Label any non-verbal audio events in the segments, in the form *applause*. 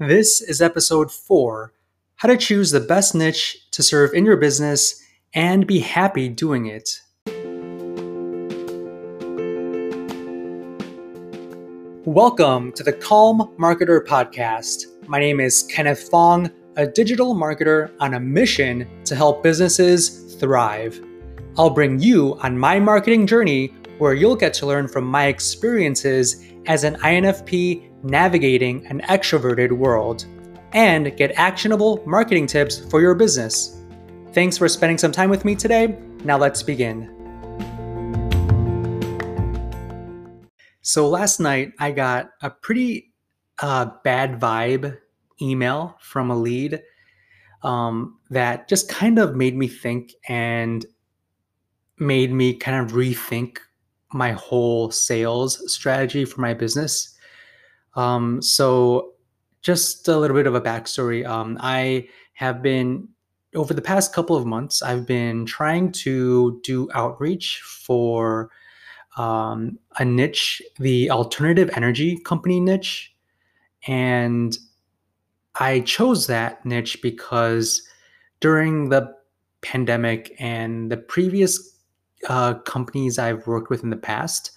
This is episode four How to Choose the Best Niche to Serve in Your Business and Be Happy Doing It. Welcome to the Calm Marketer Podcast. My name is Kenneth Fong, a digital marketer on a mission to help businesses thrive. I'll bring you on my marketing journey where you'll get to learn from my experiences as an INFP navigating an extroverted world and get actionable marketing tips for your business. Thanks for spending some time with me today. Now let's begin. So, last night I got a pretty uh, bad vibe email from a lead um, that just kind of made me think and made me kind of rethink my whole sales strategy for my business. Um, so, just a little bit of a backstory. Um, I have been, over the past couple of months, I've been trying to do outreach for um, a niche, the alternative energy company niche. And I chose that niche because during the pandemic and the previous uh, companies I've worked with in the past,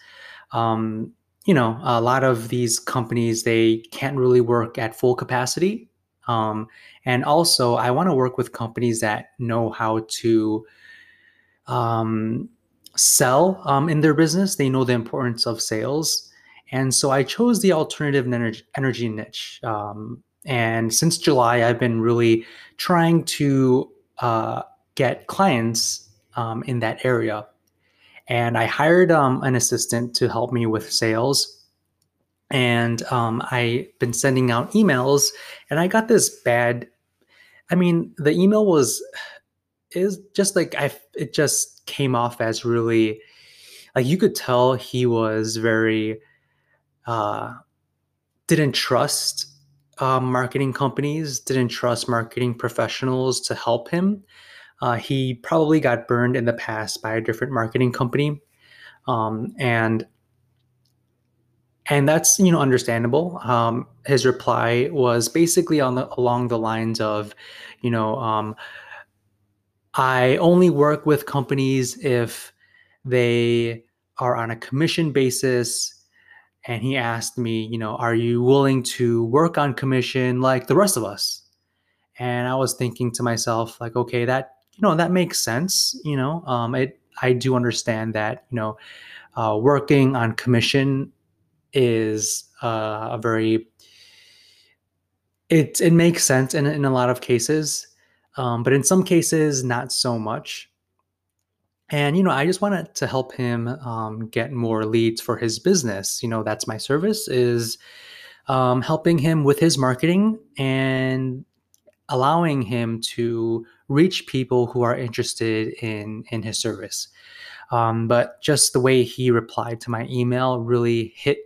um, you know, a lot of these companies they can't really work at full capacity. Um, and also, I want to work with companies that know how to um, sell um, in their business. They know the importance of sales, and so I chose the alternative energy, niche. Um, and since July, I've been really trying to uh, get clients um, in that area and I hired um, an assistant to help me with sales. And um, I've been sending out emails, and I got this bad. I mean, the email was is just like I. It just came off as really, like you could tell he was very, uh, didn't trust uh, marketing companies, didn't trust marketing professionals to help him. Uh, he probably got burned in the past by a different marketing company, um, and and that's you know understandable. Um, his reply was basically on the, along the lines of, you know, um, I only work with companies if they are on a commission basis. And he asked me, you know, are you willing to work on commission like the rest of us? And I was thinking to myself, like, okay, that know that makes sense you know um it i do understand that you know uh, working on commission is uh, a very it it makes sense in, in a lot of cases um, but in some cases not so much. And you know i just wanted to help him um, get more leads for his business. You know that's my service is um, helping him with his marketing and allowing him to reach people who are interested in in his service. Um, but just the way he replied to my email really hit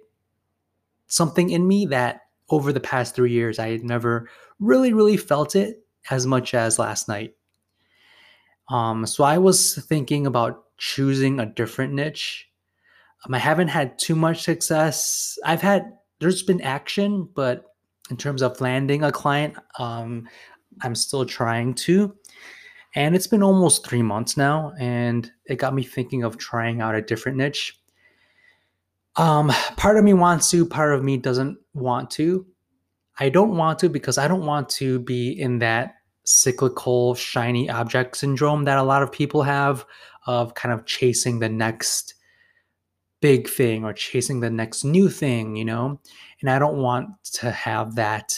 something in me that over the past three years I had never really really felt it as much as last night. Um, so I was thinking about choosing a different niche. Um, I haven't had too much success. I've had there's been action, but in terms of landing a client, um, I'm still trying to. And it's been almost three months now, and it got me thinking of trying out a different niche. Um, part of me wants to, part of me doesn't want to. I don't want to because I don't want to be in that cyclical shiny object syndrome that a lot of people have of kind of chasing the next big thing or chasing the next new thing, you know? And I don't want to have that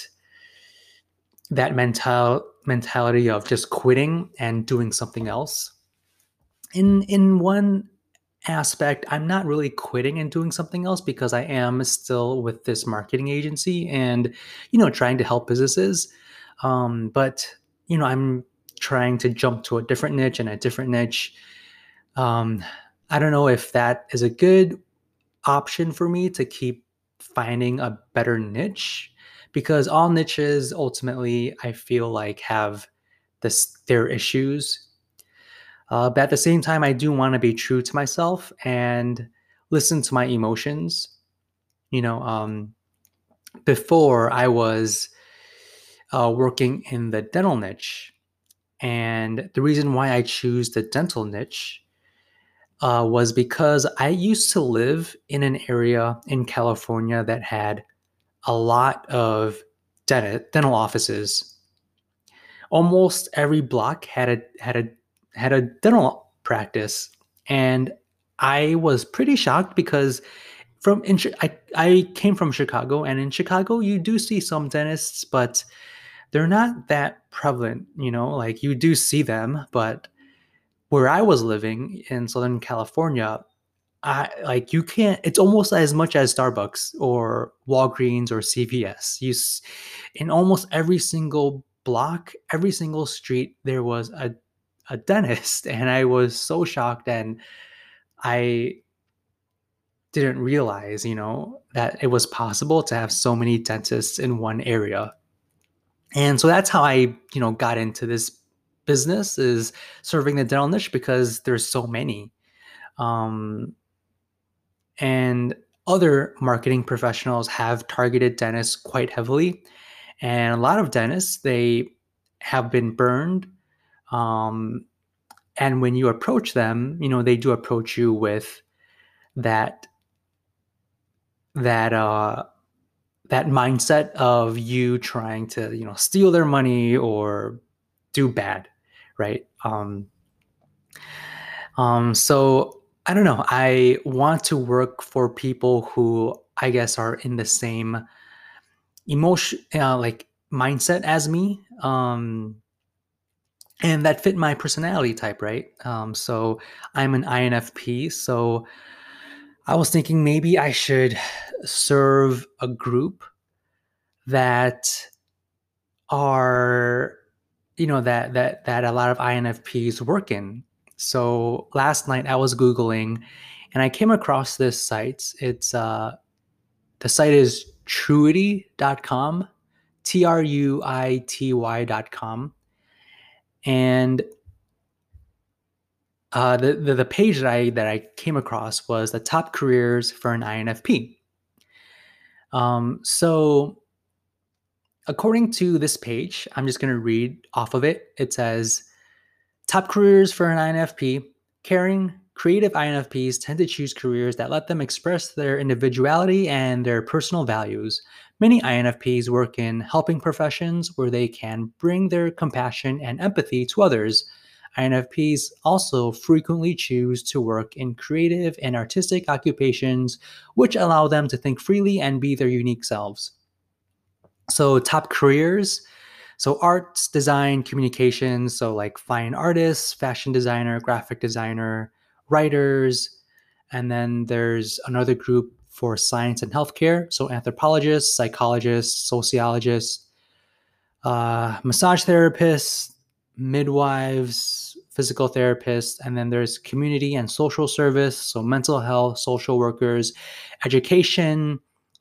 that mental mentality of just quitting and doing something else. In in one aspect, I'm not really quitting and doing something else because I am still with this marketing agency and you know trying to help businesses. Um, but you know, I'm trying to jump to a different niche and a different niche. Um, I don't know if that is a good option for me to keep finding a better niche because all niches ultimately I feel like have this their issues. Uh, but at the same time, I do want to be true to myself and listen to my emotions. You know, um, before I was uh, working in the dental niche. And the reason why I choose the dental niche uh, was because I used to live in an area in California that had a lot of dental offices. Almost every block had a had a had a dental practice, and I was pretty shocked because from in I I came from Chicago, and in Chicago you do see some dentists, but they're not that prevalent. You know, like you do see them, but where I was living in Southern California, I like you can't. It's almost as much as Starbucks or Walgreens or CVS. You in almost every single block, every single street, there was a a dentist, *laughs* and I was so shocked, and I didn't realize, you know, that it was possible to have so many dentists in one area. And so that's how I, you know, got into this business is serving the dental niche because there's so many. Um, and other marketing professionals have targeted dentists quite heavily. And a lot of dentists they have been burned um, and when you approach them you know they do approach you with that that uh that mindset of you trying to you know steal their money or do bad right? Um um so I don't know. I want to work for people who I guess are in the same emotion, uh, like mindset as me, um, and that fit my personality type, right? Um, so I'm an INFP, so I was thinking maybe I should serve a group that are, you know, that that that a lot of INFPs work in. So last night I was Googling and I came across this site. It's uh, the site is truity.com, T R U I T Y.com. And uh, the, the, the page that I that I came across was the top careers for an INFP. Um, so, according to this page, I'm just going to read off of it. It says, Top careers for an INFP caring, creative INFPs tend to choose careers that let them express their individuality and their personal values. Many INFPs work in helping professions where they can bring their compassion and empathy to others. INFPs also frequently choose to work in creative and artistic occupations, which allow them to think freely and be their unique selves. So, top careers so arts, design, communications, so like fine artists, fashion designer, graphic designer, writers, and then there's another group for science and healthcare, so anthropologists, psychologists, sociologists, uh, massage therapists, midwives, physical therapists, and then there's community and social service, so mental health, social workers, education,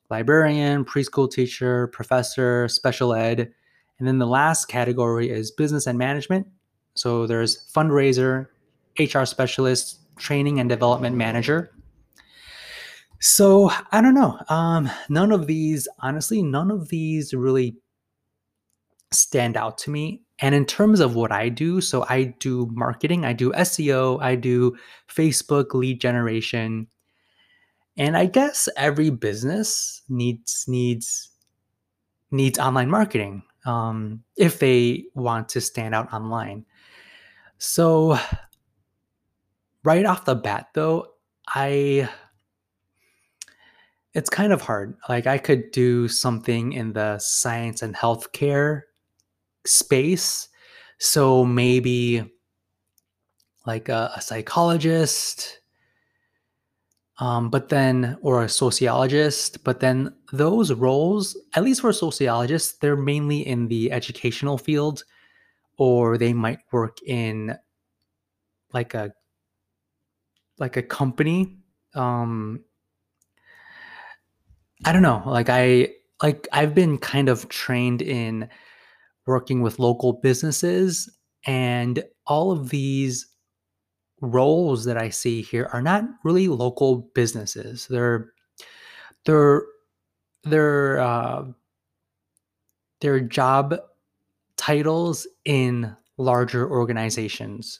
librarian, preschool teacher, professor, special ed, and then the last category is business and management. So there's fundraiser, HR specialist, training and development manager. So I don't know. Um, none of these, honestly, none of these really stand out to me. And in terms of what I do, so I do marketing, I do SEO, I do Facebook lead generation. And I guess every business needs needs needs online marketing um, if they want to stand out online. So, right off the bat, though, I it's kind of hard. Like I could do something in the science and healthcare space. So maybe like a, a psychologist, um, but then or a sociologist but then those roles at least for sociologists they're mainly in the educational field or they might work in like a like a company. Um i don't know like i like i've been kind of trained in working with local businesses and all of these roles that I see here are not really local businesses. They're they're they're uh, they're job titles in larger organizations.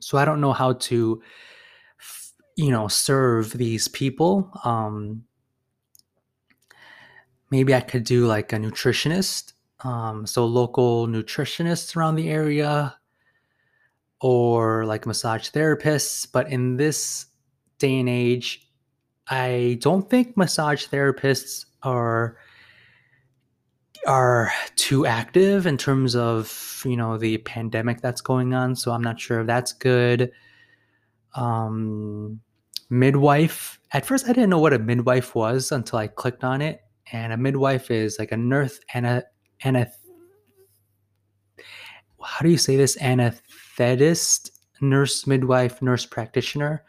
So I don't know how to, you know, serve these people. Um, maybe I could do like a nutritionist. Um, so local nutritionists around the area or like massage therapists. But in this day and age, I don't think massage therapists are are too active in terms of you know the pandemic that's going on so i'm not sure if that's good um midwife at first i didn't know what a midwife was until i clicked on it and a midwife is like a nurse and a and a how do you say this anesthetist nurse midwife nurse practitioner.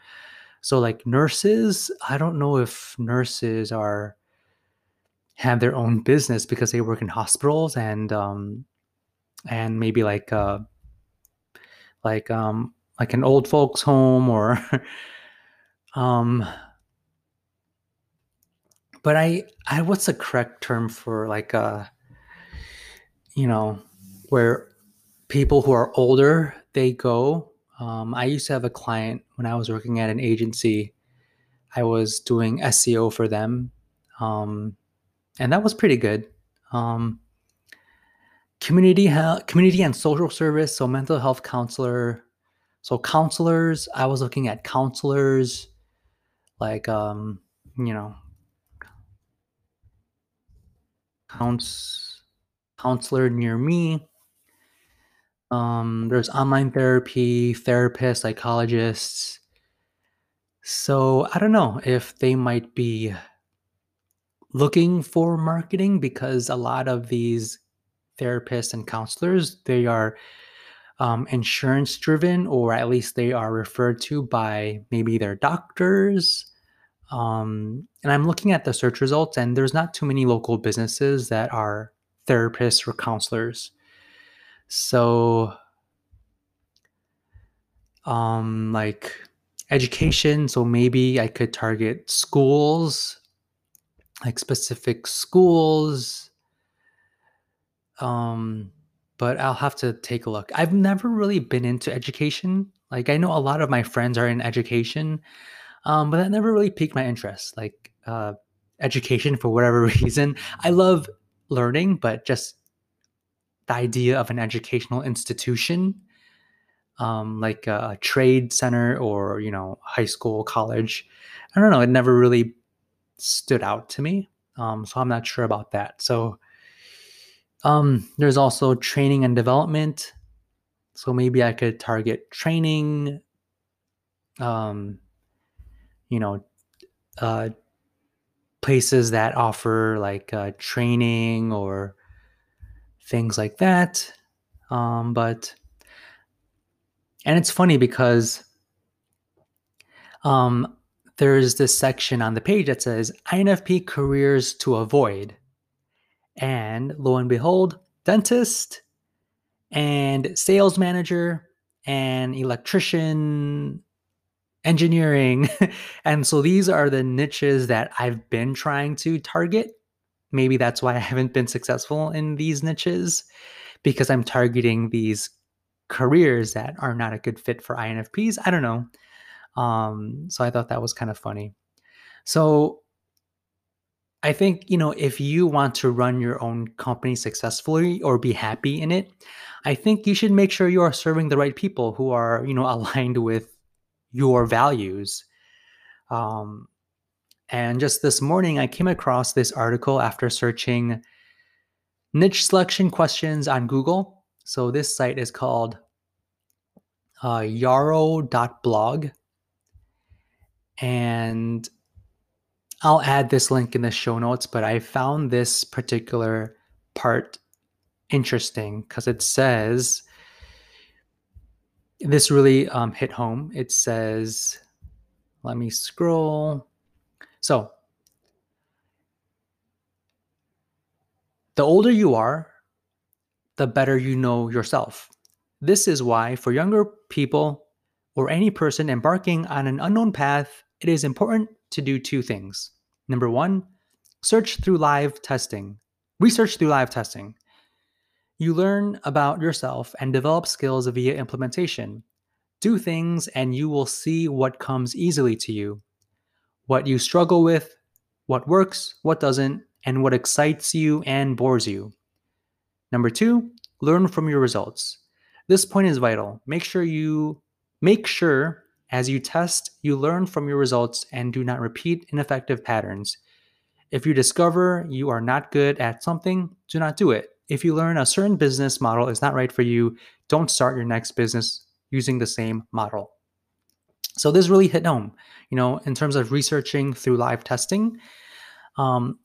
So like nurses i don't know if nurses are have their own business because they work in hospitals and um and maybe like uh like um like an old folks home or *laughs* um but i i what's the correct term for like uh you know where people who are older they go um, i used to have a client when i was working at an agency i was doing seo for them um, and that was pretty good. Um, community health, community and social service, so mental health counselor. So counselors, I was looking at counselors, like um, you know, counts counselor near me. Um, there's online therapy, therapists, psychologists. So I don't know if they might be looking for marketing because a lot of these therapists and counselors they are um, insurance driven or at least they are referred to by maybe their doctors um, and i'm looking at the search results and there's not too many local businesses that are therapists or counselors so um like education so maybe i could target schools like specific schools. Um, but I'll have to take a look. I've never really been into education. Like I know a lot of my friends are in education, um, but that never really piqued my interest. Like uh, education for whatever *laughs* reason. I love learning, but just the idea of an educational institution, um, like a trade center or you know high school, college. I don't know. It never really stood out to me. Um, so I'm not sure about that. So um, there's also training and development. So maybe I could target training, um, you know, uh, places that offer like uh, training or things like that. Um, but, and it's funny because um, there's this section on the page that says INFP careers to avoid. And lo and behold, dentist and sales manager and electrician engineering. *laughs* and so these are the niches that I've been trying to target. Maybe that's why I haven't been successful in these niches because I'm targeting these careers that are not a good fit for INFPs. I don't know. Um, so I thought that was kind of funny. So I think, you know, if you want to run your own company successfully or be happy in it, I think you should make sure you are serving the right people who are, you know, *laughs* aligned with your values. Um, and just this morning, I came across this article after searching niche selection questions on Google. So this site is called uh, yaro.blog and I'll add this link in the show notes, but I found this particular part interesting because it says this really um, hit home. It says, let me scroll. So, the older you are, the better you know yourself. This is why, for younger people or any person embarking on an unknown path, it is important to do two things. Number one, search through live testing, research through live testing. You learn about yourself and develop skills via implementation. Do things and you will see what comes easily to you, what you struggle with, what works, what doesn't, and what excites you and bores you. Number two, learn from your results. This point is vital. Make sure you make sure as you test, you learn from your results and do not repeat ineffective patterns. If you discover you are not good at something, do not do it. If you learn a certain business model is not right for you, don't start your next business using the same model. So this really hit home, you know, in terms of researching through live testing. Um,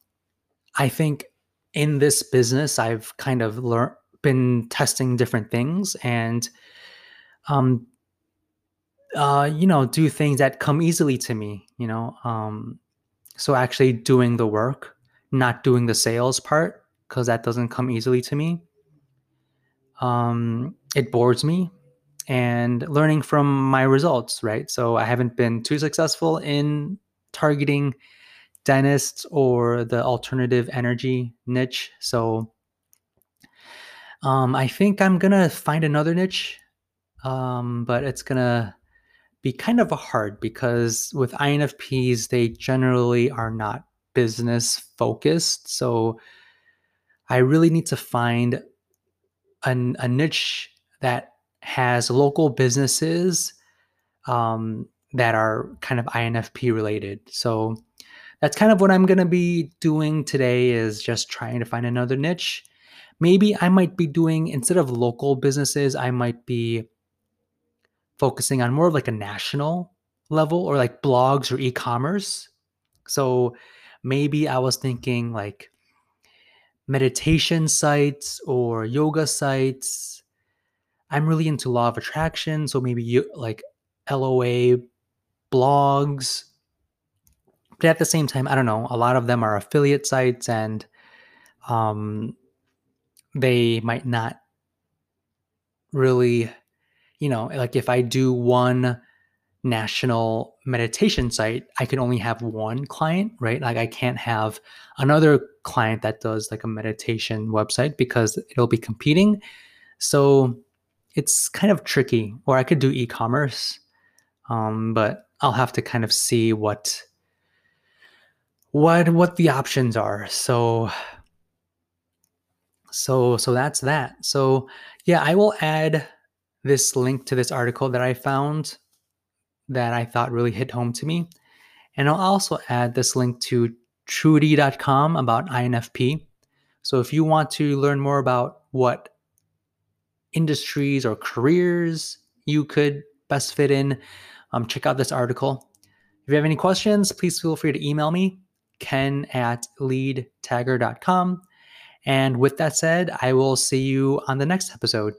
I think in this business, I've kind of learned, been testing different things and, um, uh, you know, do things that come easily to me, you know. Um, so actually doing the work, not doing the sales part, because that doesn't come easily to me. Um, it bores me and learning from my results, right? So I haven't been too successful in targeting dentists or the alternative energy niche. So um, I think I'm gonna find another niche, um, but it's gonna be kind of hard because with INFPs, they generally are not business focused. So I really need to find an, a niche that has local businesses um, that are kind of INFP related. So that's kind of what I'm going to be doing today is just trying to find another niche. Maybe I might be doing instead of local businesses, I might be focusing on more of like a national level or like blogs or e-commerce. So maybe I was thinking like meditation sites or yoga sites. I'm really into law of attraction, so maybe you like LOA blogs. But at the same time, I don't know, a lot of them are affiliate sites and um they might not really you know, like if I do one national meditation site, I can only have one client, right? Like I can't have another client that does like a meditation website because it'll be competing. So it's kind of tricky. Or I could do e-commerce, um, but I'll have to kind of see what what what the options are. So so so that's that. So yeah, I will add this link to this article that I found that I thought really hit home to me. And I'll also add this link to truity.com about INFP. So if you want to learn more about what industries or careers you could best fit in, um, check out this article. If you have any questions, please feel free to email me, ken at leadtagger.com. And with that said, I will see you on the next episode.